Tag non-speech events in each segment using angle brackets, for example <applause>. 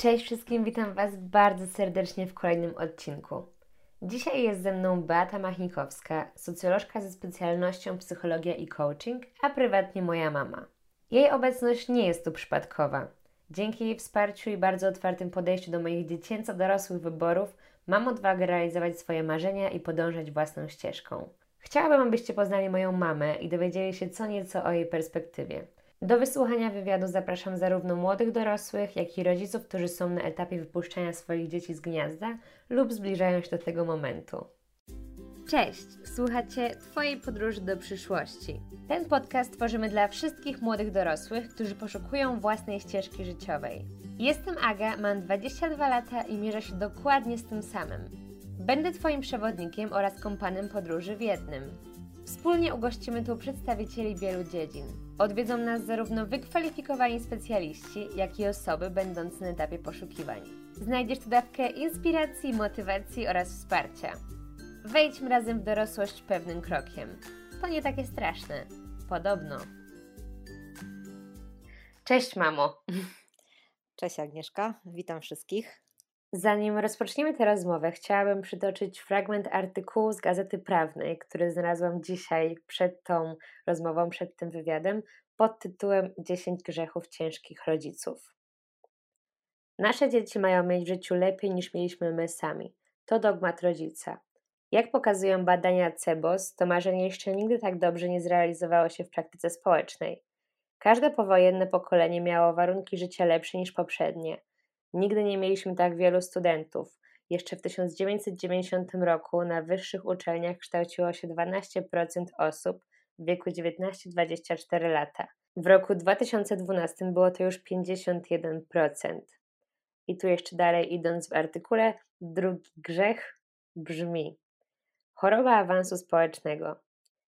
Cześć wszystkim, witam Was bardzo serdecznie w kolejnym odcinku. Dzisiaj jest ze mną Beata Machnikowska, socjolożka ze specjalnością psychologia i coaching, a prywatnie moja mama. Jej obecność nie jest tu przypadkowa. Dzięki jej wsparciu i bardzo otwartym podejściu do moich dziecięco-dorosłych wyborów mam odwagę realizować swoje marzenia i podążać własną ścieżką. Chciałabym, abyście poznali moją mamę i dowiedzieli się co nieco o jej perspektywie. Do wysłuchania wywiadu zapraszam zarówno młodych dorosłych, jak i rodziców, którzy są na etapie wypuszczania swoich dzieci z gniazda lub zbliżają się do tego momentu. Cześć! Słuchacie Twojej podróży do przyszłości. Ten podcast tworzymy dla wszystkich młodych dorosłych, którzy poszukują własnej ścieżki życiowej. Jestem Aga, mam 22 lata i mierzę się dokładnie z tym samym. Będę Twoim przewodnikiem oraz kompanem podróży w jednym. Wspólnie ugościmy tu przedstawicieli wielu dziedzin. Odwiedzą nas zarówno wykwalifikowani specjaliści, jak i osoby będące na etapie poszukiwań. Znajdziesz tu dawkę inspiracji, motywacji oraz wsparcia. Wejdźmy razem w dorosłość pewnym krokiem. To nie takie straszne. Podobno. Cześć, mamo. Cześć Agnieszka, witam wszystkich. Zanim rozpoczniemy tę rozmowę, chciałabym przytoczyć fragment artykułu z Gazety Prawnej, który znalazłam dzisiaj przed tą rozmową, przed tym wywiadem, pod tytułem 10 grzechów ciężkich rodziców. Nasze dzieci mają mieć w życiu lepiej niż mieliśmy my sami. To dogmat rodzica. Jak pokazują badania CEBOS, to marzenie jeszcze nigdy tak dobrze nie zrealizowało się w praktyce społecznej. Każde powojenne pokolenie miało warunki życia lepsze niż poprzednie – Nigdy nie mieliśmy tak wielu studentów. Jeszcze w 1990 roku na wyższych uczelniach kształciło się 12% osób w wieku 19-24 lata. W roku 2012 było to już 51%. I tu jeszcze dalej idąc w artykule, drugi grzech brzmi: choroba awansu społecznego.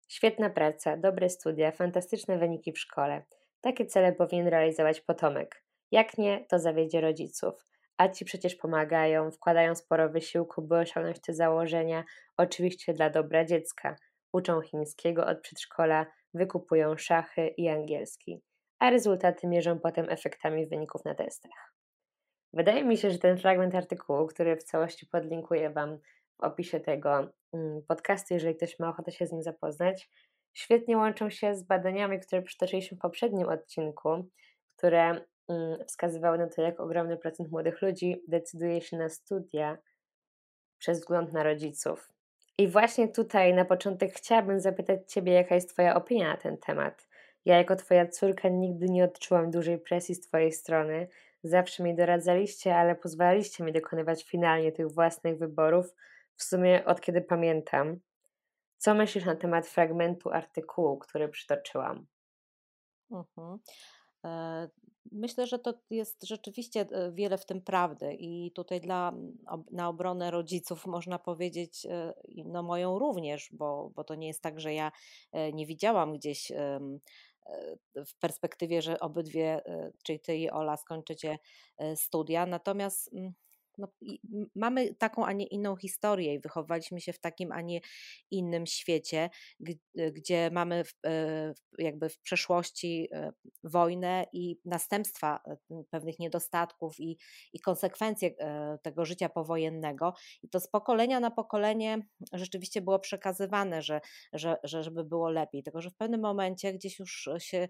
Świetna praca, dobre studia, fantastyczne wyniki w szkole. Takie cele powinien realizować potomek. Jak nie, to zawiedzie rodziców. A ci przecież pomagają, wkładają sporo wysiłku, by osiągnąć te założenia, oczywiście dla dobra dziecka. Uczą chińskiego od przedszkola, wykupują szachy i angielski, a rezultaty mierzą potem efektami wyników na testach. Wydaje mi się, że ten fragment artykułu, który w całości podlinkuję Wam w opisie tego mm, podcastu, jeżeli ktoś ma ochotę się z nim zapoznać, świetnie łączą się z badaniami, które przytoczyliśmy w poprzednim odcinku, które wskazywały na to, jak ogromny procent młodych ludzi decyduje się na studia przez wzgląd na rodziców. I właśnie tutaj na początek chciałabym zapytać Ciebie, jaka jest Twoja opinia na ten temat. Ja, jako Twoja córka, nigdy nie odczułam dużej presji z Twojej strony. Zawsze mi doradzaliście, ale pozwalaliście mi dokonywać finalnie tych własnych wyborów, w sumie od kiedy pamiętam. Co myślisz na temat fragmentu artykułu, który przytoczyłam? Mhm. E, myślę, że to jest rzeczywiście e, wiele w tym prawdy i tutaj dla, na obronę rodziców można powiedzieć, e, no moją również, bo, bo to nie jest tak, że ja nie widziałam gdzieś w perspektywie, że obydwie, czyli ty i Ola skończycie studia, natomiast no, mamy taką, a nie inną historię i wychowaliśmy się w takim, a nie innym świecie, gdzie mamy w, e, jakby w przeszłości e, wojnę i następstwa e, pewnych niedostatków i, i konsekwencje tego życia powojennego. I to z pokolenia na pokolenie rzeczywiście było przekazywane, że, że, że żeby było lepiej. Tylko, że w pewnym momencie gdzieś już się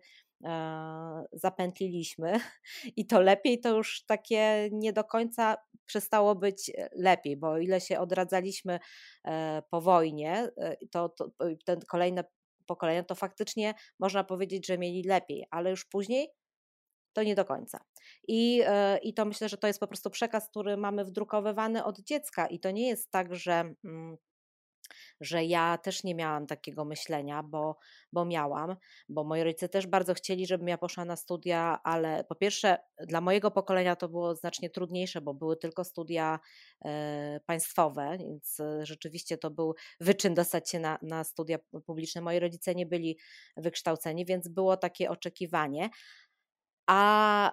zapętliliśmy <laughs> i to lepiej to już takie nie do końca przestało być e, lepiej, bo o ile się odradzaliśmy e, po wojnie, e, to, to ten kolejne pokolenia, to faktycznie można powiedzieć, że mieli lepiej, ale już później to nie do końca. I, I to myślę, że to jest po prostu przekaz, który mamy wdrukowywany od dziecka i to nie jest tak, że mm, że ja też nie miałam takiego myślenia, bo, bo miałam, bo moi rodzice też bardzo chcieli, żebym ja poszła na studia, ale po pierwsze dla mojego pokolenia to było znacznie trudniejsze, bo były tylko studia e, państwowe, więc e, rzeczywiście to był wyczyn dostać się na, na studia publiczne. Moi rodzice nie byli wykształceni, więc było takie oczekiwanie. A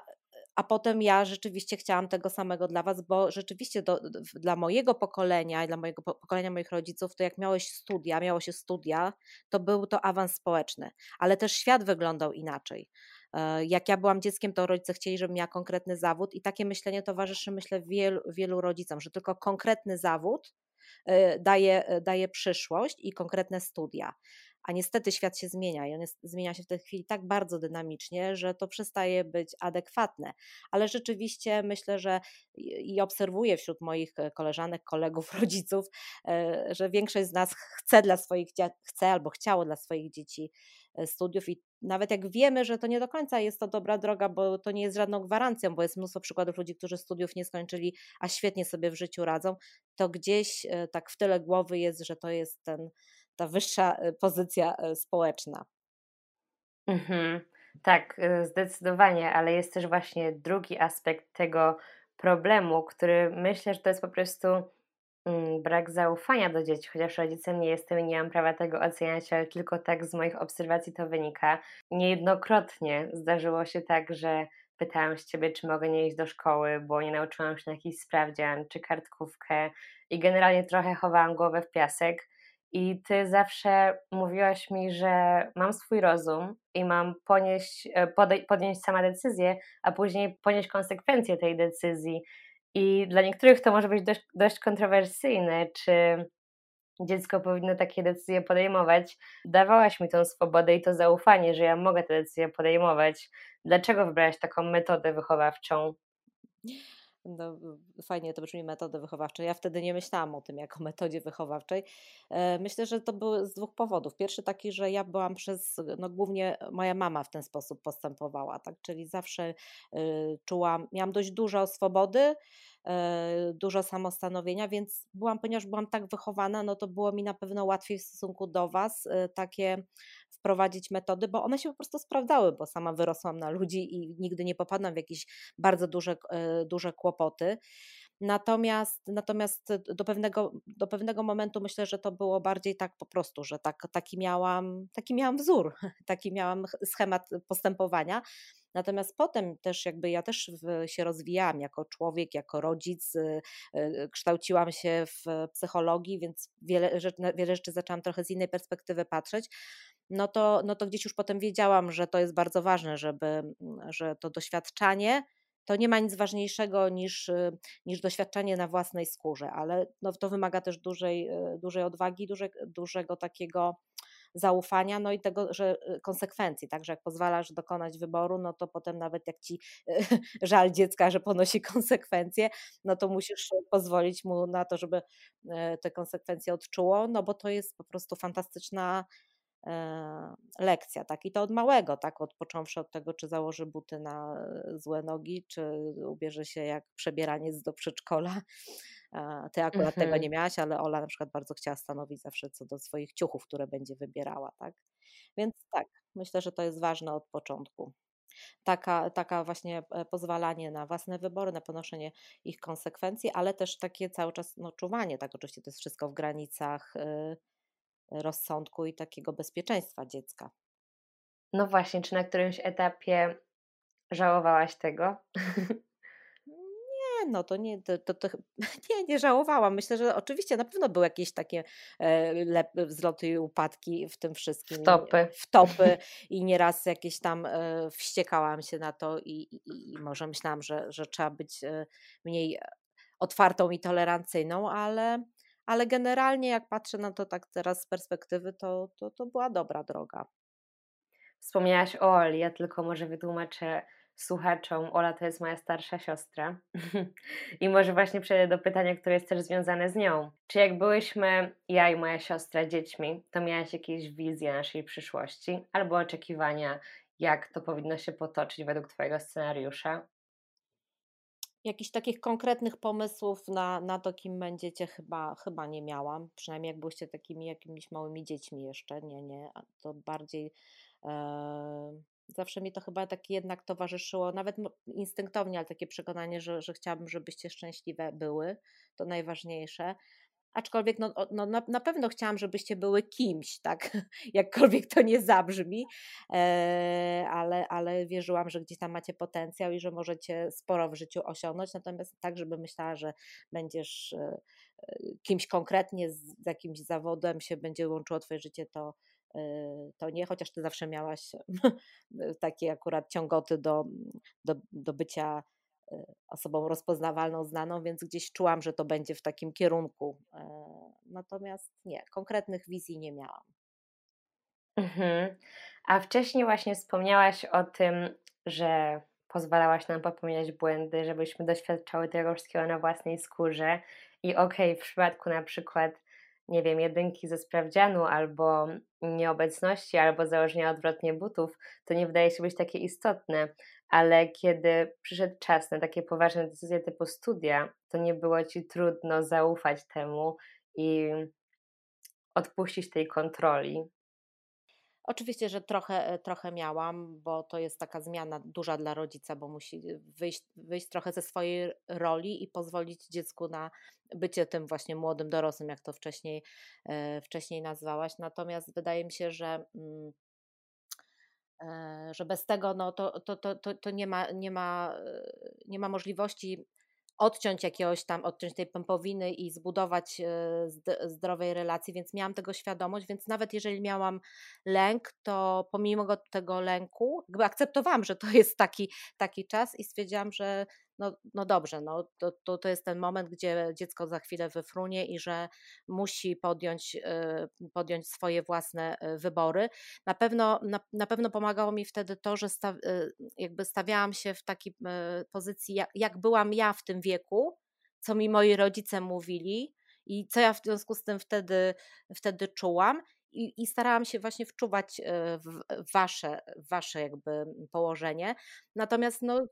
a potem ja rzeczywiście chciałam tego samego dla Was, bo rzeczywiście do, dla mojego pokolenia i dla mojego pokolenia moich rodziców, to jak miałeś studia, miało się studia, to był to awans społeczny, ale też świat wyglądał inaczej. E, jak ja byłam dzieckiem, to rodzice chcieli, żebym miała konkretny zawód i takie myślenie towarzyszy, myślę, wielu, wielu rodzicom, że tylko konkretny zawód e, daje, e, daje przyszłość i konkretne studia. A niestety świat się zmienia i on jest, zmienia się w tej chwili tak bardzo dynamicznie, że to przestaje być adekwatne. Ale rzeczywiście myślę, że i obserwuję wśród moich koleżanek, kolegów, <laughs> rodziców, że większość z nas chce dla swoich chce albo chciało dla swoich dzieci studiów i nawet jak wiemy, że to nie do końca jest to dobra droga, bo to nie jest żadną gwarancją, bo jest mnóstwo przykładów ludzi, którzy studiów nie skończyli, a świetnie sobie w życiu radzą, to gdzieś e, tak w tyle głowy jest, że to jest ten, ta wyższa e, pozycja e, społeczna. Mhm. Tak, zdecydowanie, ale jest też właśnie drugi aspekt tego problemu, który myślę, że to jest po prostu Mm, brak zaufania do dzieci, chociaż rodzicem nie jestem i nie mam prawa tego oceniać, ale tylko tak z moich obserwacji to wynika. Niejednokrotnie zdarzyło się tak, że pytałam się ciebie, czy mogę nie iść do szkoły, bo nie nauczyłam się na jakiś sprawdzian czy kartkówkę i generalnie trochę chowałam głowę w piasek. I ty zawsze mówiłaś mi, że mam swój rozum i mam ponieść, e, podjąć sama decyzję, a później ponieść konsekwencje tej decyzji. I dla niektórych to może być dość, dość kontrowersyjne, czy dziecko powinno takie decyzje podejmować. Dawałaś mi tą swobodę i to zaufanie, że ja mogę te decyzje podejmować. Dlaczego wybrałaś taką metodę wychowawczą? No, fajnie to brzmi metody wychowawczej. Ja wtedy nie myślałam o tym jako metodzie wychowawczej. E, myślę, że to były z dwóch powodów. Pierwszy taki, że ja byłam przez, no głównie moja mama w ten sposób postępowała, tak? Czyli zawsze y, czułam, miałam dość dużo swobody, E, dużo samostanowienia, więc byłam, ponieważ byłam tak wychowana, no to było mi na pewno łatwiej w stosunku do Was e, takie wprowadzić metody, bo one się po prostu sprawdzały, bo sama wyrosłam na ludzi i nigdy nie popadłam w jakieś bardzo duże, e, duże kłopoty. Natomiast, natomiast do, pewnego, do pewnego momentu myślę, że to było bardziej tak po prostu, że tak, taki, miałam, taki miałam wzór, <laughs> taki miałam schemat postępowania. Natomiast potem też jakby ja też się rozwijałam jako człowiek, jako rodzic, y, y, kształciłam się w psychologii, więc wiele, wiele rzeczy zaczęłam trochę z innej perspektywy patrzeć. No to, no to gdzieś już potem wiedziałam, że to jest bardzo ważne, żeby, że to doświadczanie to nie ma nic ważniejszego niż, y, niż doświadczenie na własnej skórze, ale no, to wymaga też dużej, dużej odwagi, duże, dużego takiego zaufania, no i tego, że y, konsekwencji, tak, że jak pozwalasz dokonać wyboru, no to potem nawet jak ci <laughs> żal dziecka, że ponosi <laughs> konsekwencje, no to musisz pozwolić mu na to, żeby e, te konsekwencje odczuło, no bo to jest po prostu fantastyczna e, lekcja, tak, i to od małego, tak, od począwszy od tego, czy założy buty na e, złe nogi, czy ubierze się jak przebieraniec do przedszkola, ty akurat mhm. tego nie miałaś, ale Ola na przykład bardzo chciała stanowić zawsze co do swoich ciuchów, które będzie wybierała, tak? Więc tak, myślę, że to jest ważne od początku. Taka, taka właśnie e, pozwalanie na własne wybory, na ponoszenie ich konsekwencji, ale też takie cały czas no, czuwanie, tak oczywiście to jest wszystko w granicach y, rozsądku i takiego bezpieczeństwa dziecka. No właśnie, czy na którymś etapie żałowałaś tego? <laughs> no to nie, to, to, to, <laughs> nie, nie żałowałam. Myślę, że oczywiście na pewno były jakieś takie e, wzloty i upadki w tym wszystkim. Wtopy. Wtopy <laughs> i nieraz jakieś tam e, wściekałam się na to i, i, i może myślałam, że, że trzeba być e, mniej otwartą i tolerancyjną, ale, ale generalnie jak patrzę na to tak teraz z perspektywy, to, to, to była dobra droga. Wspomniałaś o Oli, ja tylko może wytłumaczę słuchaczom, Ola to jest moja starsza siostra. <laughs> I może właśnie przejdę do pytania, które jest też związane z nią. Czy jak byłyśmy, ja i moja siostra, dziećmi, to miałaś jakieś wizje naszej przyszłości albo oczekiwania, jak to powinno się potoczyć według Twojego scenariusza? Jakichś takich konkretnych pomysłów na, na to, kim będziecie, chyba, chyba nie miałam. Przynajmniej jak byłyście takimi jakimiś małymi dziećmi jeszcze. Nie, nie. To bardziej. E, Zawsze mi to chyba tak jednak towarzyszyło, nawet instynktownie, ale takie przekonanie, że, że chciałabym, żebyście szczęśliwe były. To najważniejsze. Aczkolwiek no, no, na, na pewno chciałam, żebyście były kimś, tak? <laughs> Jakkolwiek to nie zabrzmi, e, ale, ale wierzyłam, że gdzieś tam macie potencjał i że możecie sporo w życiu osiągnąć. Natomiast tak, żeby myślała, że będziesz e, e, kimś konkretnie, z jakimś zawodem się będzie łączyło Twoje życie, to, to nie, chociaż Ty zawsze miałaś <laughs> takie akurat ciągoty do, do, do bycia osobą rozpoznawalną, znaną, więc gdzieś czułam, że to będzie w takim kierunku. E, natomiast nie, konkretnych wizji nie miałam. Mhm. A wcześniej właśnie wspomniałaś o tym, że pozwalałaś nam popełniać błędy, żebyśmy doświadczały tego wszystkiego na własnej skórze. I okej, okay, w przypadku na przykład, nie wiem, jedynki ze sprawdzianu, albo nieobecności, albo założenia odwrotnie butów, to nie wydaje się być takie istotne ale kiedy przyszedł czas na takie poważne decyzje typu studia, to nie było ci trudno zaufać temu i odpuścić tej kontroli. Oczywiście, że trochę, e, trochę miałam, bo to jest taka zmiana duża dla rodzica, bo musi wyjść, wyjść trochę ze swojej roli i pozwolić dziecku na bycie tym właśnie młodym dorosłym, jak to wcześniej, e, wcześniej nazwałaś. Natomiast wydaje mi się, że mm, E, że bez tego no, to, to, to, to, nie, ma, nie, ma, e, nie ma możliwości odciąć jakiegoś tam, odciąć tej pępowiny i zbudować e, zdrowej relacji, więc miałam tego świadomość, więc nawet jeżeli miałam lęk, to pomimo tego lęku, jakby akceptowałam, że to jest taki, taki czas i stwierdziłam, że no, no dobrze, no, to, to, to jest ten moment, gdzie dziecko za chwilę wyfrunie i że musi podjąć, y, podjąć swoje własne y, wybory. Na pewno, na, na pewno pomagało mi wtedy to, że sta, y, jakby stawiałam się w takiej pozycji, jak, jak byłam ja w tym wieku, co mi moi rodzice mówili i co ja w związku z tym wtedy, wtedy czułam. I, i, starałam się właśnie wczuwać w wasze, wasze jakby położenie. Natomiast no,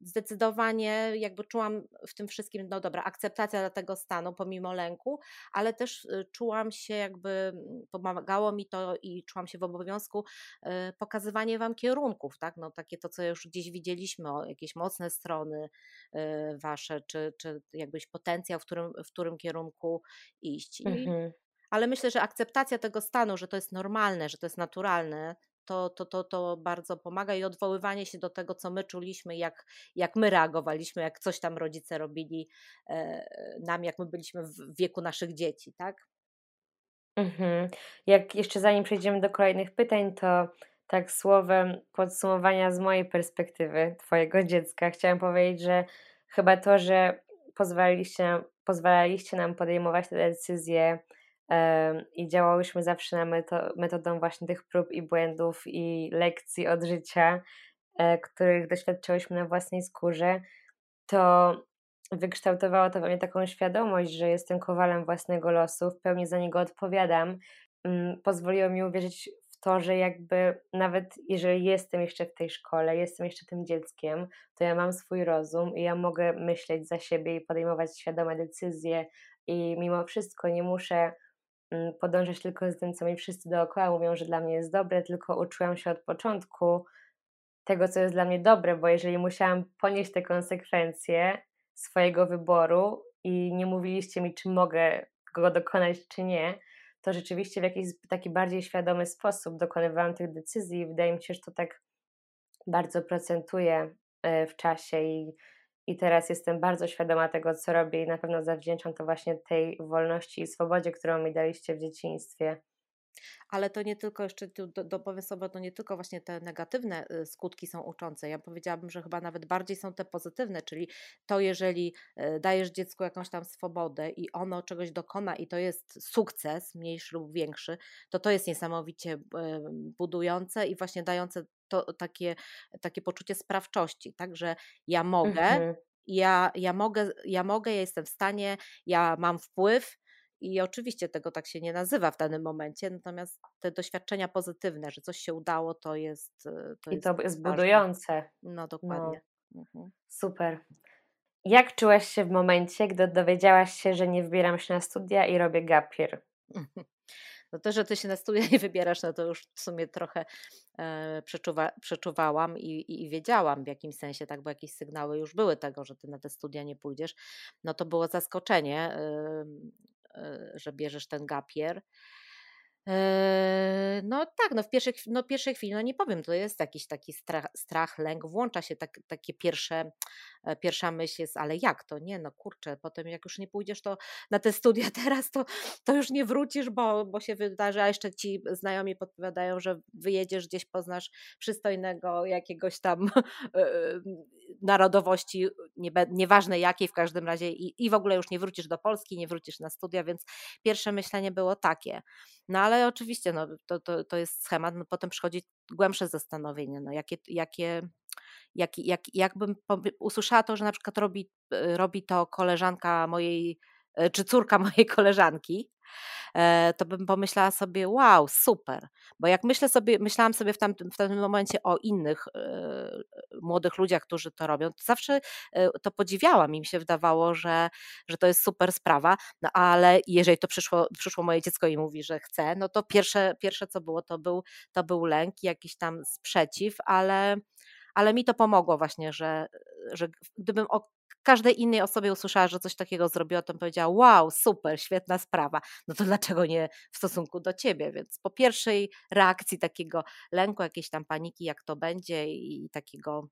zdecydowanie jakby czułam w tym wszystkim, no dobra, akceptacja dla tego stanu pomimo lęku, ale też y, czułam się jakby, mm, pomagało mi to i czułam się w obowiązku y, pokazywanie wam kierunków, tak, no takie to, co już gdzieś widzieliśmy, o jakieś mocne strony y, wasze, czy, czy jakbyś potencjał, w którym, w którym kierunku iść. I, mhm. Ale myślę, że akceptacja tego stanu, że to jest normalne, że to jest naturalne, to, to, to, to bardzo pomaga i odwoływanie się do tego, co my czuliśmy, jak, jak my reagowaliśmy, jak coś tam rodzice robili e, nam, jak my byliśmy w wieku naszych dzieci, tak? Mhm. Jak jeszcze zanim przejdziemy do kolejnych pytań, to tak słowem podsumowania z mojej perspektywy Twojego dziecka, chciałam powiedzieć, że chyba to, że pozwalaliście, pozwalaliście nam podejmować te decyzje i działałyśmy zawsze na meto metodą właśnie tych prób i błędów i lekcji od życia, e, których doświadczyłyśmy na własnej skórze, to wykształtowało to we mnie taką świadomość, że jestem kowalem własnego losu, w pełni za niego odpowiadam. Mm, pozwoliło mi uwierzyć w to, że jakby nawet jeżeli jestem jeszcze w tej szkole, jestem jeszcze tym dzieckiem, to ja mam swój rozum i ja mogę myśleć za siebie i podejmować świadome decyzje i mimo wszystko nie muszę podążać tylko z tym, co mi wszyscy dookoła mówią, że dla mnie jest dobre, tylko uczyłam się od początku tego, co jest dla mnie dobre, bo jeżeli musiałam ponieść te konsekwencje swojego wyboru i nie mówiliście mi, czy mogę go dokonać, czy nie, to rzeczywiście w jakiś taki bardziej świadomy sposób dokonywałam tych decyzji i wydaje mi się, że to tak bardzo procentuje e, w czasie i i teraz jestem bardzo świadoma tego, co robię i na pewno zawdzięczam to właśnie tej wolności i swobodzie, którą mi daliście w dzieciństwie. Ale to nie tylko jeszcze, dopowiem sobie, to nie tylko właśnie te negatywne y, skutki są uczące. Ja powiedziałabym, że chyba nawet bardziej są te pozytywne, czyli to, jeżeli y, dajesz dziecku jakąś tam swobodę i ono czegoś dokona i to jest sukces, mniejszy lub większy, to to jest niesamowicie y, budujące i właśnie dające to takie, takie poczucie sprawczości, tak, że ja mogę, mhm. ja, ja mogę, ja mogę, ja jestem w stanie, ja mam wpływ i oczywiście tego tak się nie nazywa w danym momencie, natomiast te doświadczenia pozytywne, że coś się udało, to jest. To I jest to jest budujące. No, no dokładnie. No. Mhm. Super. Jak czułaś się w momencie, gdy dowiedziałaś się, że nie wybieram się na studia i robię gapir? <laughs> No to, że ty się na studia <laughs> nie wybierasz, no to już w sumie trochę e, przeczuwa, przeczuwałam i, i, i, wiedziałam w jakimś sensie, tak, bo jakieś sygnały już były tego, że ty na te studia nie pójdziesz. No to było zaskoczenie. E, że bierzesz ten gapier. Eee, no tak, no w pierwszej, no pierwszej chwili, no nie powiem, to jest jakiś taki strach, strach lęk, włącza się tak, takie pierwsze, e, pierwsza myśl jest, ale jak to? Nie, no kurczę, potem jak już nie pójdziesz to na te studia <laughs> teraz, to, to już nie wrócisz, bo, bo się wydarzy, a jeszcze ci znajomi podpowiadają, że wyjedziesz gdzieś, poznasz przystojnego jakiegoś tam <laughs> e, narodowości, nie, nieważne jakiej w każdym razie i, i w ogóle już nie wrócisz do Polski, nie wrócisz na studia, więc pierwsze myślenie było takie. No ale oczywiście no, to, to, to jest schemat, no, potem przychodzi głębsze zastanowienie, no, jakie, jakie, jak, jak, jakbym usłyszała to, że na przykład robi, robi to koleżanka mojej, e, czy córka <laughs> mojej koleżanki, E, to bym pomyślała sobie, wow, super. Bo jak myślę sobie, myślałam sobie w tamtym, w tamtym momencie o innych e, młodych ludziach, którzy to robią, to zawsze e, to podziwiałam i mi się wydawało, że, że to jest super sprawa, no ale jeżeli to przyszło, przyszło moje dziecko i mówi, że chce, no to pierwsze, pierwsze co było, to był, to był lęk, jakiś tam sprzeciw, ale ale mi to pomogło właśnie, że, że gdybym o każdej innej osobie usłyszała, że coś takiego zrobiła, to bym powiedziała, wow, super, świetna sprawa. No to dlaczego nie w stosunku do ciebie? Więc po pierwszej reakcji takiego lęku, jakiejś tam paniki, jak to będzie i takiego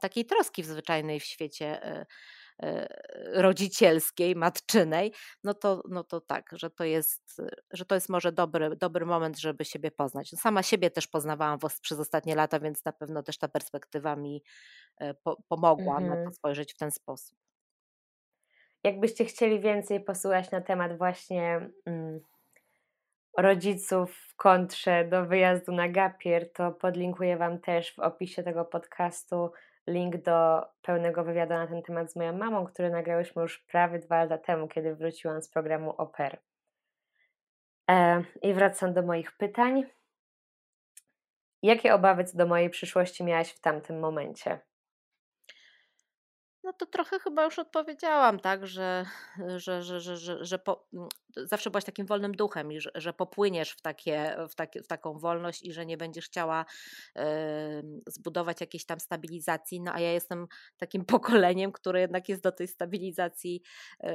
takiej troski w zwyczajnej w świecie e, rodzicielskiej, matczynej, no to, no to tak, że to jest, że to jest może dobry, dobry moment, żeby siebie poznać. Sama siebie też poznawałam przez ostatnie lata, więc na pewno też ta perspektywa mi e, po, pomogła mhm. na to mhm. spojrzeć w ten sposób. Jakbyście chcieli więcej posłuchać na temat właśnie mm, rodziców w kontrze do wyjazdu na Gapier, to podlinkuję Wam też w opisie tego podcastu link do pełnego wywiadu na ten temat z moją mamą, który nagrałyśmy już prawie dwa lata temu, kiedy wróciłam z programu Oper. E, I wracam do moich pytań. Jakie obawy co do mojej przyszłości miałaś w tamtym momencie? No to trochę chyba już odpowiedziałam, tak, że, że, że, że, że, po, mm, zawsze byłaś takim wolnym duchem i że, że popłyniesz w, takie, w, w taką wolność i że nie będziesz chciała y, zbudować jakiejś tam stabilizacji. No a ja jestem takim <laughs> pokoleniem, które jednak jest do tej stabilizacji y,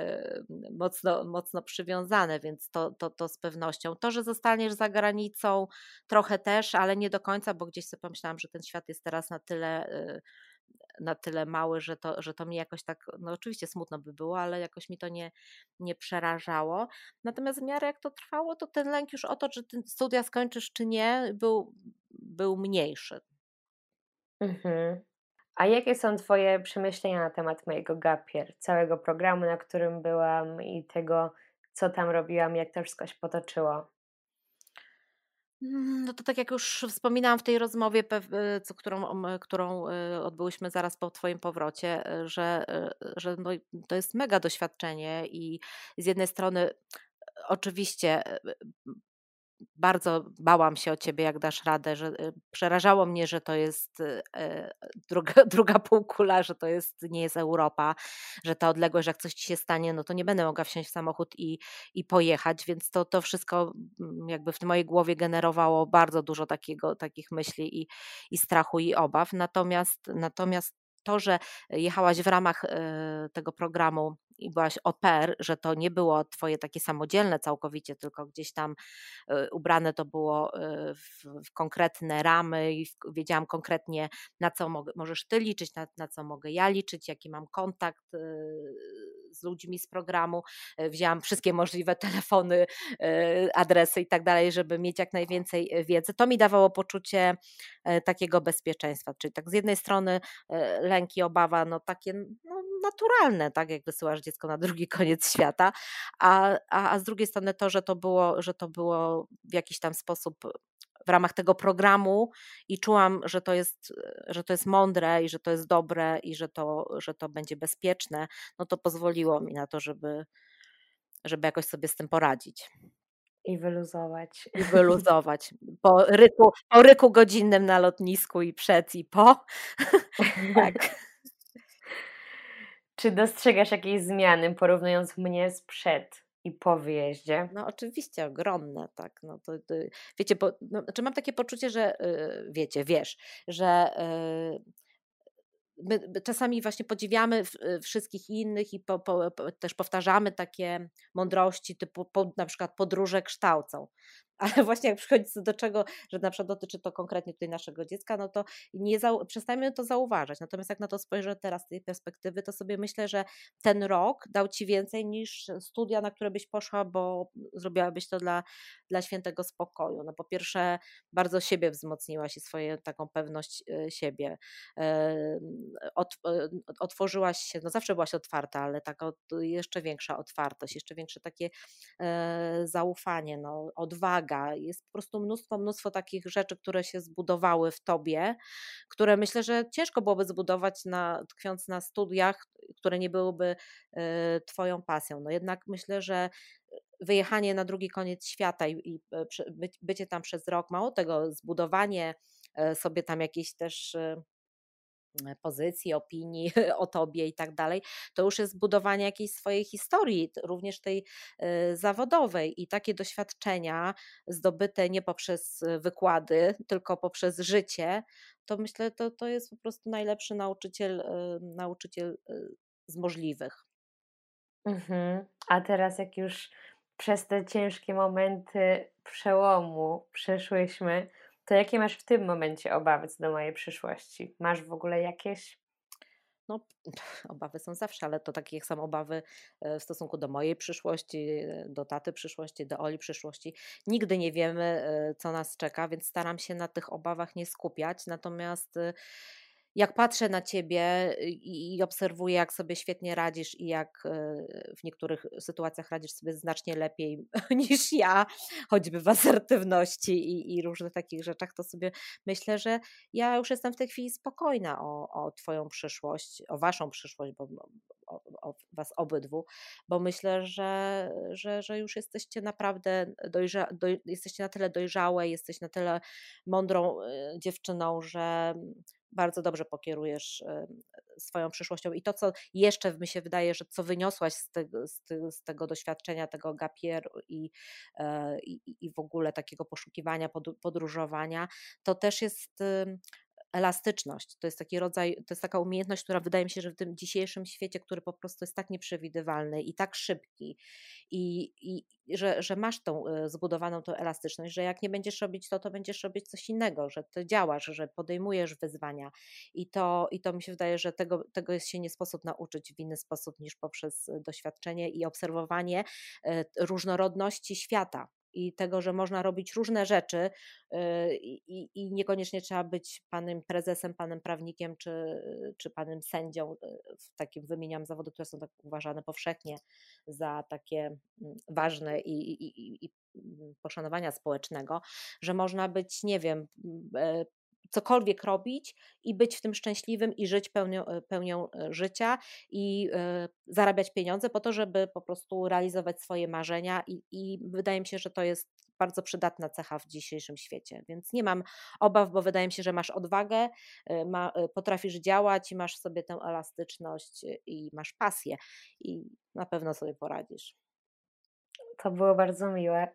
mocno, mocno przywiązane, więc to, to, to z pewnością. To, że zostaniesz za granicą, trochę też, ale nie do końca, bo gdzieś sobie pomyślałam, że ten świat jest teraz na tyle. Y, na tyle mały, że to, że to mnie jakoś tak, no oczywiście smutno by było, ale jakoś mi to nie, nie przerażało. Natomiast w miarę jak to trwało, to ten lęk już o to, czy studia skończysz, czy nie, był, był mniejszy. Mhm. A jakie są Twoje przemyślenia na temat mojego gapier, całego programu, na którym byłam i tego, co tam robiłam, jak to wszystko się potoczyło? No to tak jak już wspominałam w tej rozmowie, co, którą, którą y, odbyłyśmy zaraz po Twoim powrocie, y, że, że no, to jest mega doświadczenie i z jednej strony oczywiście bardzo bałam się o ciebie, jak dasz radę, że y, przerażało mnie, że to jest y, e, druga, <laughs> druga półkula, że to jest, nie jest Europa, że ta odległość, jak coś ci się stanie, no to nie będę mogła wsiąść w samochód i, i pojechać, więc to, to wszystko mm, jakby w mojej głowie generowało bardzo dużo takiego, takich myśli i, i strachu i obaw. Natomiast, natomiast to, że jechałaś w ramach e, tego programu i byłaś pair, że to nie było twoje takie samodzielne całkowicie, tylko gdzieś tam e, ubrane to było e, w, w konkretne ramy i wiedziałam konkretnie na co możesz ty liczyć, na, na co mogę ja liczyć, jaki mam kontakt z ludźmi z programu. Wzięłam wszystkie możliwe telefony, adresy i tak dalej, żeby mieć jak najwięcej wiedzy. To mi dawało poczucie takiego bezpieczeństwa, czyli tak z jednej strony lęk i obawa, no takie no, naturalne, tak jak wysyłasz dziecko na drugi koniec świata, a, a, a z drugiej strony to, że to było, że to było w jakiś tam sposób w ramach tego programu i czułam, że to jest, że to jest mądre i że to jest dobre i że to, że to będzie bezpieczne, no to pozwoliło mi na to, żeby, żeby jakoś sobie z tym poradzić. I wyluzować. I wyluzować. Po ryku, po ryku godzinnym na lotnisku i przed i po. <laughs> tak. <laughs> <laughs> Czy dostrzegasz jakieś zmiany, porównując mnie sprzed i po wyjeździe? No oczywiście, ogromne, tak. No to, to wiecie, bo, no, znaczy mam takie poczucie, że yy, wiecie, wiesz, że yy, my czasami właśnie podziwiamy wszystkich innych i po, po, też powtarzamy takie mądrości typu po, na przykład podróże kształcą. Ale właśnie jak przychodzi do czego, że na przykład dotyczy to konkretnie tutaj naszego dziecka, no to nie przestajemy to zauważać. Natomiast jak na to spojrzę teraz z tej perspektywy, to sobie myślę, że ten rok dał ci więcej niż studia, na które byś poszła, bo zrobiłabyś to dla, dla świętego spokoju. No po pierwsze, bardzo siebie wzmocniłaś i swoją taką pewność e, siebie. E, otworzyłaś się, no zawsze byłaś otwarta, ale taka jeszcze większa otwartość, jeszcze większe takie e, zaufanie, no, odwaga jest po prostu mnóstwo, mnóstwo takich rzeczy, które się zbudowały w tobie, które myślę, że ciężko byłoby zbudować na, tkwiąc na studiach, które nie byłyby e, twoją pasją. No jednak myślę, że wyjechanie na drugi koniec świata i, i e, bycie tam przez rok, mało tego, zbudowanie e, sobie tam jakiejś też E, pozycji, opinii <laughs> o tobie i tak dalej, to już jest budowanie jakiejś swojej historii, również tej e, zawodowej i takie doświadczenia zdobyte nie poprzez wykłady, tylko poprzez życie, to myślę, to, to jest po prostu najlepszy nauczyciel, e, nauczyciel z możliwych. Mhm. A teraz jak już przez te ciężkie momenty przełomu przeszłyśmy, to jakie masz w tym momencie obawy co do mojej przyszłości? Masz w ogóle jakieś? No, obawy są zawsze, ale to takie jak są obawy e, w stosunku do mojej przyszłości, e, do taty przyszłości, do Oli przyszłości. Nigdy nie wiemy, e, co nas czeka, więc staram się na tych obawach nie skupiać. Natomiast jak patrzę na ciebie y, i, i obserwuję, jak sobie świetnie radzisz i jak y, w niektórych sytuacjach radzisz sobie znacznie lepiej <laughs> niż ja, choćby w asertywności i, i różnych takich rzeczach, to sobie myślę, że ja już jestem w tej chwili spokojna o, o Twoją przyszłość, o Waszą przyszłość, bo o, o Was obydwu, bo myślę, że, że, że już jesteście naprawdę dojrza, doj, jesteście na tyle dojrzałe, jesteś na tyle mądrą y, dziewczyną, że bardzo dobrze pokierujesz swoją przyszłością. I to, co jeszcze mi się wydaje, że co wyniosłaś z tego, z, z tego doświadczenia, tego gapier i, e, i, i w ogóle takiego poszukiwania, podróżowania, to też jest elastyczność. To jest taki rodzaj, to jest taka umiejętność, która wydaje mi się, że w tym dzisiejszym świecie, który po prostu jest tak nieprzewidywalny i tak szybki, i, i że, że masz tą e, zbudowaną tą elastyczność, że jak nie będziesz robić to, to będziesz robić coś innego, że ty działasz, że podejmujesz wyzwania. I to, i to mi się wydaje, że tego, tego się nie sposób nauczyć w inny sposób niż poprzez doświadczenie i obserwowanie e, różnorodności świata i tego, że można robić różne rzeczy y, i, i, niekoniecznie trzeba być panem prezesem, panem prawnikiem czy, czy panem sędzią. Y, w takim wymieniam zawody, które są tak uważane powszechnie za takie mm, ważne i, i, i mm, poszanowania społecznego, że można być, nie wiem, e, cokolwiek robić i być w tym szczęśliwym i żyć pełnią, e, pełnią e, życia i y, zarabiać pieniądze po to, żeby po prostu realizować swoje marzenia i, i wydaje mi się, że to jest bardzo przydatna cecha w dzisiejszym świecie, więc nie mam obaw, bo wydaje mi się, że masz odwagę, ma, potrafisz działać i masz sobie tę elastyczność i masz pasję i na pewno sobie poradzisz. To było bardzo miłe. <laughs>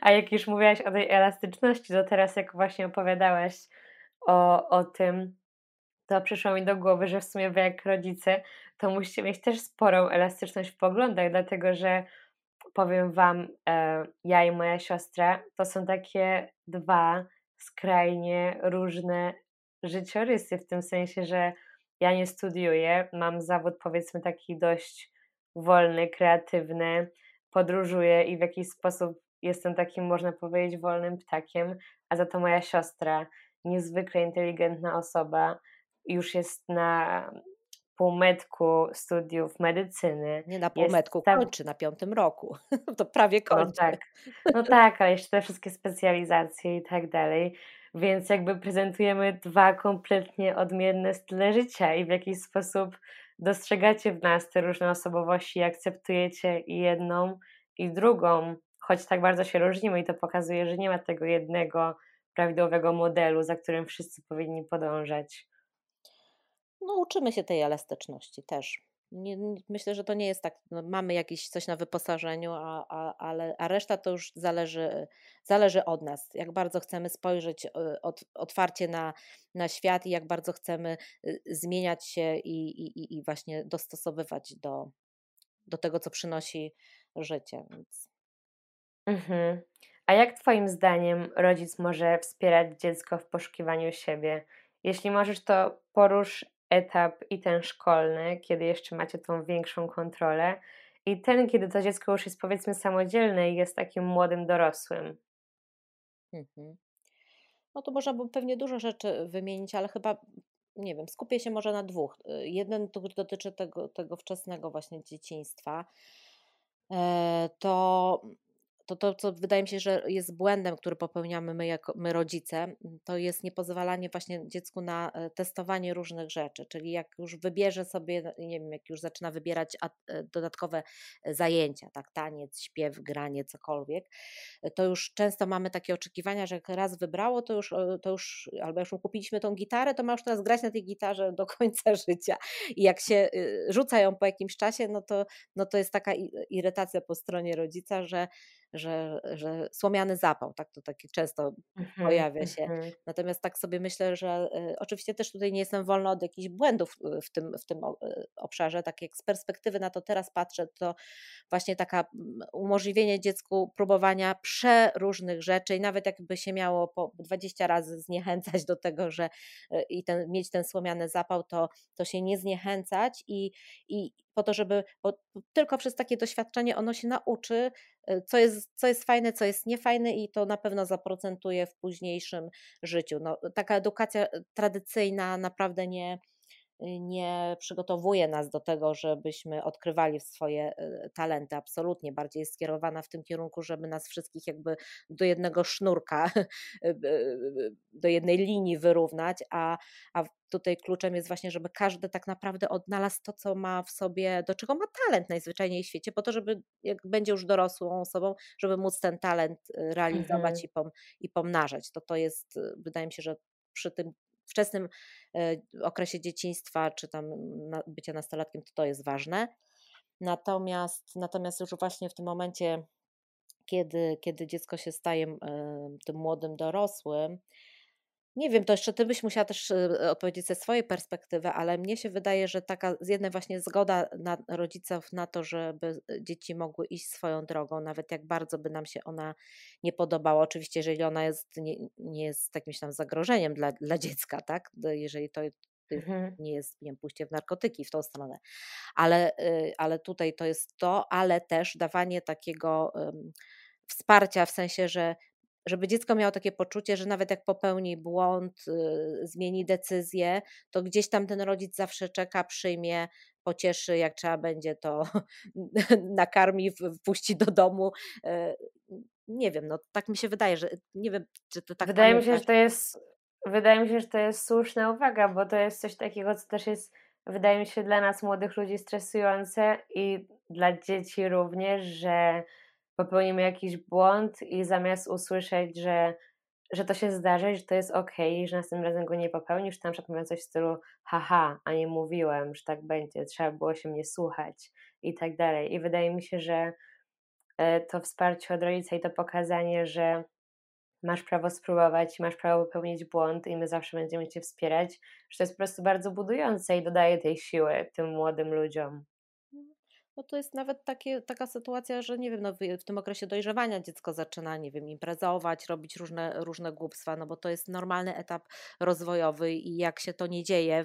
A jak już mówiłaś o tej elastyczności, to teraz jak właśnie opowiadałaś o, o tym, to przyszło mi do głowy, że w sumie wy jak rodzice, to musicie mieć też sporą elastyczność w poglądach, dlatego że powiem wam, e, ja i moja siostra, to są takie dwa skrajnie różne życiorysy, w tym sensie, że ja nie studiuję, mam zawód powiedzmy taki dość wolny, kreatywny, podróżuję i w jakiś sposób jestem takim, można powiedzieć, wolnym ptakiem, a za to moja siostra, niezwykle inteligentna osoba, już jest na półmetku studiów medycyny. Nie na półmetku, tam... kończy na piątym roku. <laughs> to prawie kończy. No tak. no tak, ale jeszcze te wszystkie specjalizacje i tak dalej. Więc jakby prezentujemy dwa kompletnie odmienne style życia i w jakiś sposób dostrzegacie w nas te różne osobowości, akceptujecie i jedną i drugą, choć tak bardzo się różnimy i to pokazuje, że nie ma tego jednego prawidłowego modelu, za którym wszyscy powinni podążać. No, uczymy się tej elastyczności też. Nie, myślę, że to nie jest tak. No, mamy jakieś coś na wyposażeniu, a, a, ale, a reszta to już zależy, zależy od nas. Jak bardzo chcemy spojrzeć od, otwarcie na, na świat i jak bardzo chcemy zmieniać się i, i, i właśnie dostosowywać do, do tego, co przynosi życie. Więc... Mhm. A jak Twoim zdaniem rodzic może wspierać dziecko w poszukiwaniu siebie? Jeśli możesz, to porusz etap i ten szkolny, kiedy jeszcze macie tą większą kontrolę, i ten, kiedy to dziecko już jest powiedzmy samodzielne i jest takim młodym dorosłym. Mhm. No to można by pewnie dużo rzeczy wymienić, ale chyba nie wiem, skupię się może na dwóch. Jeden, który dotyczy tego, tego wczesnego właśnie dzieciństwa. E, to to to, co wydaje mi się, że jest błędem, który popełniamy my jako my rodzice, to jest niepozwalanie właśnie dziecku na e, testowanie różnych rzeczy. Czyli jak już wybierze sobie, no, nie wiem, jak już zaczyna wybierać e, dodatkowe e, zajęcia, tak, taniec, śpiew, granie, cokolwiek, to już często mamy takie oczekiwania, że jak raz wybrało, to już, to już albo już mu kupiliśmy tą gitarę, to ma już teraz grać na tej gitarze do <laughs> końca życia. I jak się rzucają po jakimś czasie, no to, no to jest taka irytacja po stronie rodzica, że że, że słomiany zapał, tak to takie często mhm, pojawia się. Mhm. Natomiast tak sobie myślę, że y, oczywiście też tutaj nie jestem wolna od jakichś błędów y, w tym, w tym y, obszarze, tak jak z perspektywy na to teraz patrzę, to właśnie taka umożliwienie dziecku próbowania przeróżnych rzeczy i nawet jakby się miało po 20 razy zniechęcać do tego, że i ten, mieć ten słomiany zapał, to, to się nie zniechęcać i, i po to, żeby, bo tylko przez takie doświadczenie ono się nauczy, Y, co jest, co jest fajne, co jest niefajne i to na pewno zaprocentuje w późniejszym życiu. No, taka edukacja y, tradycyjna naprawdę nie, nie przygotowuje nas do tego, żebyśmy odkrywali swoje y, talenty. Absolutnie bardziej jest skierowana w tym kierunku, żeby nas wszystkich jakby do jednego sznurka, y, <laughs> do jednej linii wyrównać, a, a tutaj kluczem jest właśnie, żeby każdy tak naprawdę odnalazł to, co ma w sobie, do czego ma talent najzwyczajniej w świecie, po to, żeby jak będzie już dorosłą osobą, żeby móc ten talent realizować mhm. i, pom, i pomnażać. To to jest, wydaje mi się, że przy tym wczesnym e, okresie dzieciństwa czy tam bycia nastolatkiem, to to jest ważne. Natomiast, natomiast już właśnie w tym momencie, kiedy, kiedy dziecko się staje tym młodym dorosłym, nie wiem, to jeszcze ty byś musiała też y, odpowiedzieć ze swojej perspektywy, ale mnie się wydaje, że taka z jednej właśnie zgoda na rodziców na to, żeby y, dzieci mogły iść swoją drogą, nawet jak bardzo by nam się ona nie podobała. Oczywiście, jeżeli ona jest, nie, nie jest jakimś tam zagrożeniem dla, dla dziecka, tak? Jeżeli to mhm. nie jest nie wiem, pójście w narkotyki w tą stronę. Ale, y, ale tutaj to jest to, ale też dawanie takiego wsparcia w sensie, że żeby dziecko miało takie poczucie, że nawet jak popełni błąd, y, zmieni decyzję, to gdzieś tam ten rodzic zawsze czeka, przyjmie, pocieszy, jak trzeba będzie, to <laughs> nakarmi, wpuści do domu. E, nie wiem, no tak mi się wydaje, że nie wiem, czy to tak. Wydaje mi się, że to jest. Wydaje mi się, że to jest słuszna uwaga, bo to jest coś takiego, co też jest, wydaje mi się, dla nas młodych ludzi stresujące i dla dzieci również, że popełnimy jakiś błąd i zamiast usłyszeć, że, że to się zdarzy, że to jest ok, że następnym razem go nie popełnisz, na przykład coś w stylu haha, a nie mówiłem, że tak będzie, trzeba było się mnie słuchać i tak dalej. I wydaje mi się, że e, to wsparcie od rodzica i to pokazanie, że masz prawo spróbować, masz prawo popełnić błąd i my zawsze będziemy Cię wspierać, że to jest po prostu bardzo budujące i dodaje tej siły tym młodym ludziom no to jest nawet takie, taka sytuacja, że nie wiem, no w tym okresie dojrzewania dziecko zaczyna, nie wiem, imprezować, robić różne, różne głupstwa, no bo to jest normalny etap rozwojowy i jak się to nie dzieje,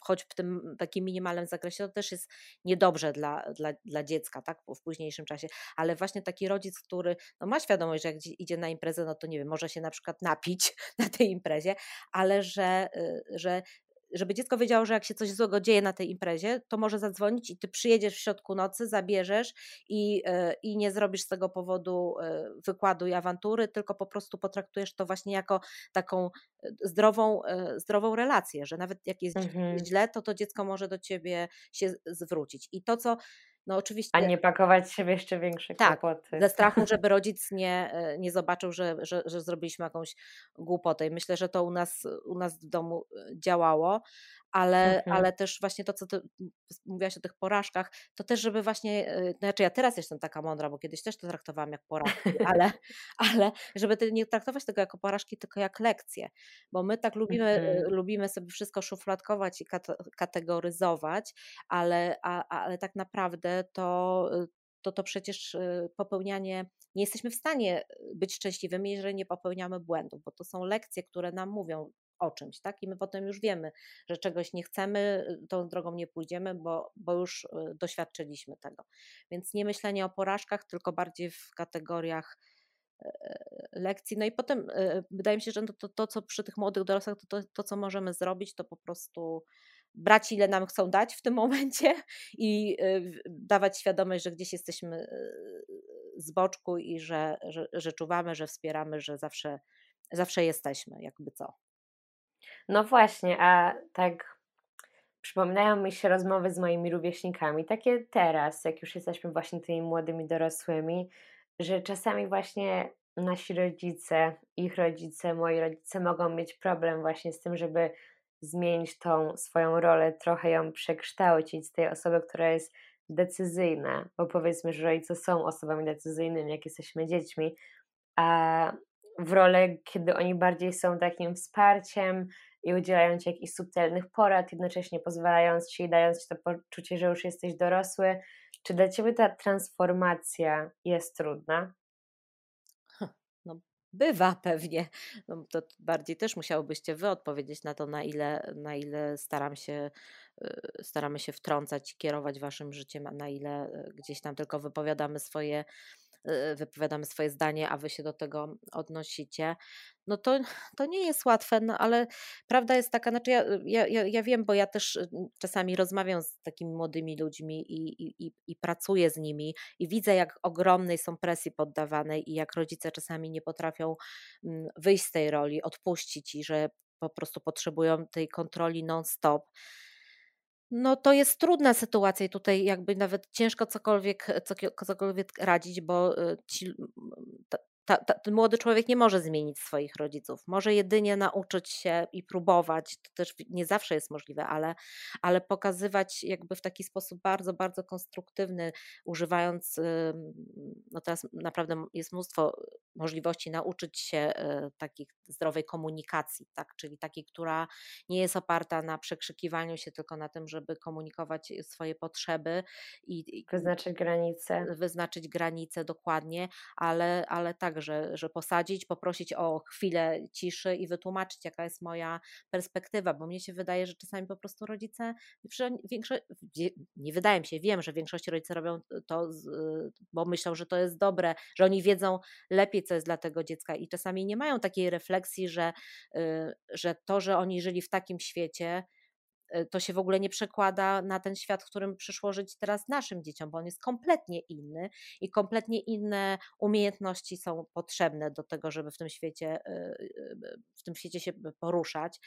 choć w tym takim minimalnym zakresie, to też jest niedobrze dla, dla, dla dziecka, tak, w późniejszym czasie, ale właśnie taki rodzic, który no ma świadomość, że jak idzie na imprezę, no to nie wiem, może się na przykład napić <laughs> na tej imprezie, ale że, y, że żeby dziecko wiedziało, że jak się coś złego dzieje na tej imprezie, to może zadzwonić i ty przyjedziesz w środku nocy, zabierzesz i, e, i nie zrobisz z tego powodu e, wykładu i awantury, tylko po prostu potraktujesz to właśnie jako taką e, zdrową, zdrową relację, że nawet jak jest mhm. źle, to to dziecko może do ciebie się zwrócić. I to, co no oczywiście. A nie pakować się w jeszcze większe tak, kłopoty. Ze strachu, <laughs> żeby rodzic nie, e, nie zobaczył, że, że, że zrobiliśmy jakąś głupotę. I myślę, że to u nas, u nas w domu e, działało, ale, Mhm. ale też właśnie to, co ty mówiłaś o tych porażkach, to też, żeby właśnie, y, znaczy ja teraz jestem taka mądra, bo kiedyś też to traktowałam jak porażki, <laughs> ale, ale żeby nie traktować tego jako porażki, tylko jak lekcje, bo my tak lubimy, y, Mhm. lubimy sobie wszystko szufladkować i kategoryzować, ale, a, ale tak naprawdę to, y, to to przecież popełnianie, nie jesteśmy w stanie być szczęśliwymi, jeżeli nie popełniamy błędów, bo to są lekcje, które nam mówią, o czymś, tak? I my potem już wiemy, że czegoś nie chcemy, y, tą drogą nie pójdziemy, bo, bo już y, doświadczyliśmy tego. Więc nie myślenie o porażkach, tylko bardziej w kategoriach e, lekcji. No i potem y, wydaje mi się, że to, to, to co przy tych młodych dorosłych, to, to, to, co możemy zrobić, to po prostu brać, ile nam chcą dać w tym <laughs> momencie i dawać świadomość, że gdzieś jesteśmy z boczku i że, że, że czuwamy, że wspieramy, że zawsze, zawsze jesteśmy, jakby co. No właśnie, a tak przypominają mi się rozmowy z moimi rówieśnikami, takie teraz, jak już jesteśmy właśnie tymi młodymi dorosłymi, że czasami właśnie nasi rodzice, ich rodzice, moi rodzice mogą mieć problem właśnie z tym, żeby zmienić tą swoją rolę, trochę ją przekształcić z tej osoby, która jest decyzyjna, bo powiedzmy, że rodzice są osobami decyzyjnymi, jak jesteśmy dziećmi, a w rolę, kiedy oni bardziej są takim wsparciem i udzielają ci jakichś subtelnych porad, jednocześnie pozwalając ci i dając ci to poczucie, że już jesteś dorosły. Czy dla ciebie ta transformacja jest trudna? No, bywa pewnie. No, to bardziej też musiałobyście wy odpowiedzieć na to, na ile, na ile staram się, y, staramy się wtrącać kierować waszym życiem, a na ile y, gdzieś tam tylko wypowiadamy swoje wypowiadamy swoje zdanie, a wy się do tego odnosicie, no to, to nie jest łatwe, no ale prawda jest taka, znaczy ja, ja, ja, ja wiem, bo ja też y, czasami rozmawiam z takimi młodymi ludźmi i, i, i, i pracuję z nimi i widzę, jak ogromnej są presji poddawanej i jak rodzice czasami nie potrafią mm, wyjść z tej roli, odpuścić i że po prostu potrzebują tej kontroli non-stop. No to jest trudna sytuacja i tutaj jakby nawet ciężko cokolwiek, cokolwiek radzić, bo y, ci, ta, ta, ten młody człowiek nie może zmienić swoich rodziców. Może jedynie nauczyć się i próbować, to też nie zawsze jest możliwe, ale, ale pokazywać jakby w taki sposób bardzo, bardzo konstruktywny, używając, no teraz naprawdę jest mnóstwo możliwości nauczyć się y, takiej zdrowej komunikacji, tak? czyli takiej, która nie jest oparta na przekrzykiwaniu się, tylko na tym, żeby komunikować swoje potrzeby i wyznaczyć granice. Wyznaczyć granice dokładnie, ale, ale tak, że, że posadzić, poprosić o chwilę ciszy i wytłumaczyć, jaka jest moja perspektywa, bo mnie się wydaje, że czasami po prostu rodzice, większość, nie wydaje mi się, wiem, że większość rodzice robią to, bo myślą, że to jest dobre, że oni wiedzą lepiej, co jest dla tego dziecka i czasami nie mają takiej refleksji, że, y, że to, że oni żyli w takim świecie, to się w ogóle nie przekłada na ten świat, w którym przyszło żyć teraz naszym dzieciom, bo on jest kompletnie inny i kompletnie inne umiejętności są potrzebne do tego, żeby w tym świecie, y, y, w tym świecie się poruszać.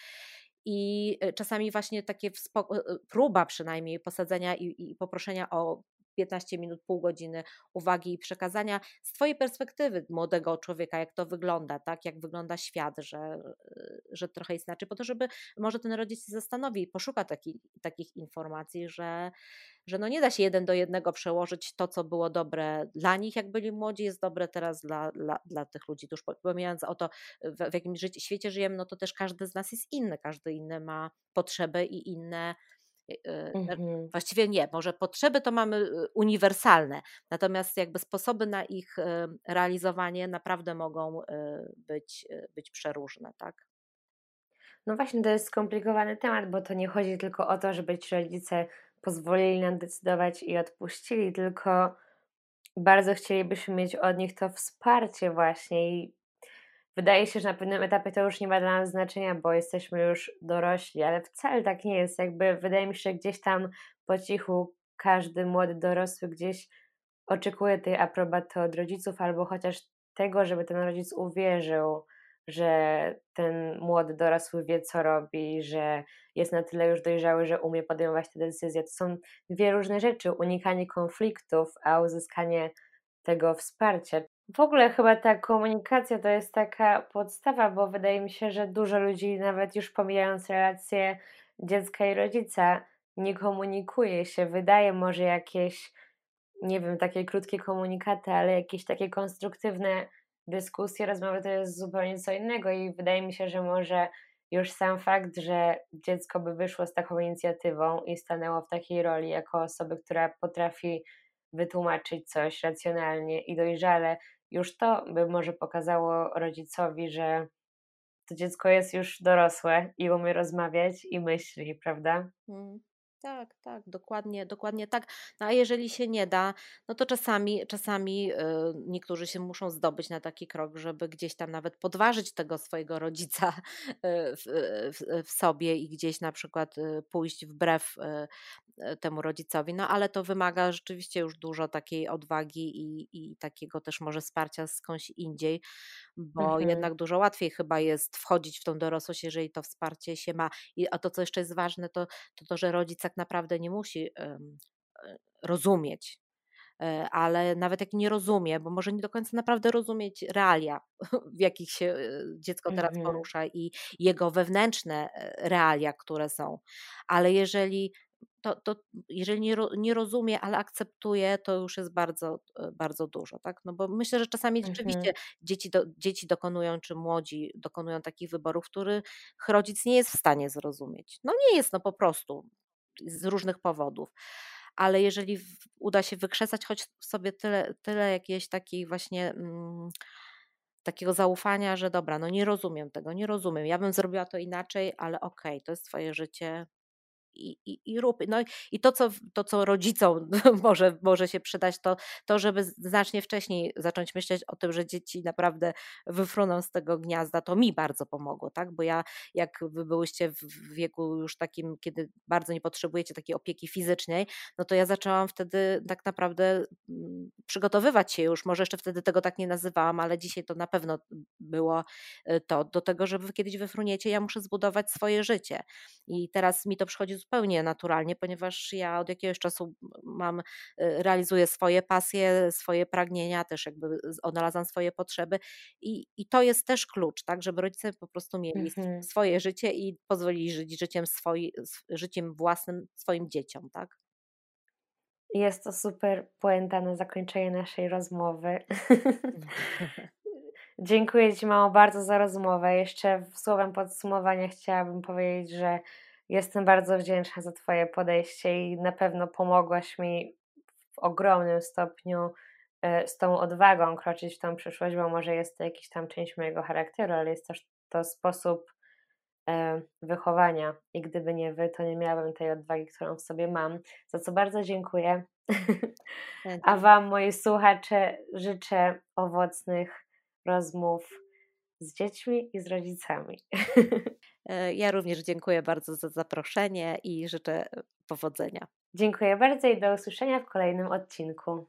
I czasami właśnie takie próba przynajmniej posadzenia i, i poproszenia o 15 minut, pół godziny uwagi i przekazania z Twojej perspektywy młodego człowieka, jak to wygląda, tak? jak wygląda świat, że, że trochę jest inaczej, po to, żeby może ten rodzic się zastanowi i poszuka taki, takich informacji, że, że no nie da się jeden do jednego przełożyć to, co było dobre dla nich, jak byli młodzi, jest dobre teraz dla, dla, dla tych ludzi. Tuż pomijając o to, w, w jakim świecie żyjemy, no to też każdy z nas jest inny, każdy inny ma potrzeby i inne mhm. Właściwie nie, może potrzeby to mamy y, uniwersalne, natomiast jakby sposoby na ich realizowanie naprawdę mogą być, być przeróżne, tak? No właśnie, to jest skomplikowany temat, bo to nie chodzi tylko o to, żeby ci rodzice pozwolili nam decydować i odpuścili, tylko bardzo chcielibyśmy mieć od nich to wsparcie właśnie i wydaje się, że na pewnym etapie to już nie ma dla nas znaczenia, bo jesteśmy już dorośli, ale wcale tak nie jest. Jakby wydaje mi się, że gdzieś tam po cichu każdy młody dorosły gdzieś oczekuje tej aprobaty od rodziców, albo chociaż tego, żeby ten rodzic uwierzył, że ten młody dorosły wie, co robi, że jest na tyle już dojrzały, że umie podejmować te decyzje. To są dwie różne rzeczy: unikanie konfliktów, a uzyskanie tego wsparcia. W ogóle chyba ta komunikacja to jest taka podstawa, bo wydaje mi się, że dużo ludzi, nawet już pomijając relacje dziecka i rodzica nie komunikuje się, wydaje może jakieś, nie wiem, takie krótkie komunikaty, ale jakieś takie konstruktywne dyskusje, rozmowy to jest zupełnie co innego i wydaje mi się, że może już sam fakt, że dziecko by wyszło z taką inicjatywą i stanęło w takiej roli jako osoby, która potrafi wytłumaczyć coś racjonalnie i dojrzale, już to by może pokazało rodzicowi, że to dziecko jest już dorosłe i umie rozmawiać i myśli, prawda? Mm. Tak, tak, dokładnie, dokładnie tak. No a jeżeli się nie da, no to czasami, czasami y, niektórzy się muszą zdobyć na taki krok, żeby gdzieś tam nawet podważyć tego swojego rodzica y, w, w, w sobie i gdzieś na przykład pójść wbrew temu rodzicowi. No ale to wymaga rzeczywiście już dużo takiej odwagi i, i takiego też może wsparcia skądś indziej, bo mhm. jednak dużo łatwiej chyba jest wchodzić w tą dorosłość, jeżeli to wsparcie się ma. I, a to, co jeszcze jest ważne, to to, to że rodzic tak naprawdę nie musi e, rozumieć. E, ale nawet jak nie rozumie, bo może nie do końca naprawdę rozumieć realia, <laughs> w jakich się e, dziecko teraz mhm. porusza i jego wewnętrzne realia, które są. Ale jeżeli to, to jeżeli nie, nie rozumie, ale akceptuje, to już jest bardzo, bardzo dużo, tak? No bo myślę, że czasami mhm. rzeczywiście dzieci, do, dzieci dokonują, czy młodzi dokonują takich wyborów, których rodzic nie jest w stanie zrozumieć. No nie jest, no po prostu z różnych powodów. Ale jeżeli uda się wykrzesać choć sobie tyle, tyle jakiejś takiej właśnie mm, takiego zaufania, że dobra, no nie rozumiem tego, nie rozumiem. Ja bym zrobiła to inaczej, ale okej, okay, to jest twoje życie, i, i, i rób. No i to co, to, co rodzicom <laughs> może, może się przydać, to, to, żeby znacznie wcześniej zacząć myśleć o tym, że dzieci naprawdę wyfruną z tego gniazda, to mi bardzo pomogło, tak? Bo ja, jak wy byłyście w wieku już takim, kiedy bardzo nie potrzebujecie takiej opieki fizycznej, no to ja zaczęłam wtedy tak naprawdę mm, przygotowywać się już, może jeszcze wtedy tego tak nie nazywałam, ale dzisiaj to na pewno było y, to, do tego, żeby kiedyś wyfruniecie, ja muszę zbudować swoje życie. I teraz mi to przychodzi zupełnie naturalnie, ponieważ ja od jakiegoś czasu mam, y, realizuję swoje pasje, swoje pragnienia, też jakby odnalazłam swoje potrzeby i, i to jest też klucz, tak, żeby rodzice po prostu mieli mhm. swoje życie i pozwolili żyć życiem, swoi, życiem własnym swoim dzieciom, tak. Jest to super puenta na zakończenie naszej rozmowy. <laughs> Dziękuję Ci, mamo, bardzo za rozmowę. Jeszcze słowem podsumowania chciałabym powiedzieć, że Jestem bardzo wdzięczna za Twoje podejście i na pewno pomogłaś mi w ogromnym stopniu e, z tą odwagą kroczyć w tą przyszłość, bo może jest to jakiś tam część mojego charakteru, ale jest też to sposób e, wychowania i gdyby nie Wy, to nie miałabym tej odwagi, którą w sobie mam, za co bardzo dziękuję. A Wam, moi słuchacze, życzę owocnych rozmów z dziećmi i z rodzicami. <laughs> E, ja również dziękuję bardzo za zaproszenie i życzę powodzenia. Dziękuję bardzo i do usłyszenia w kolejnym odcinku.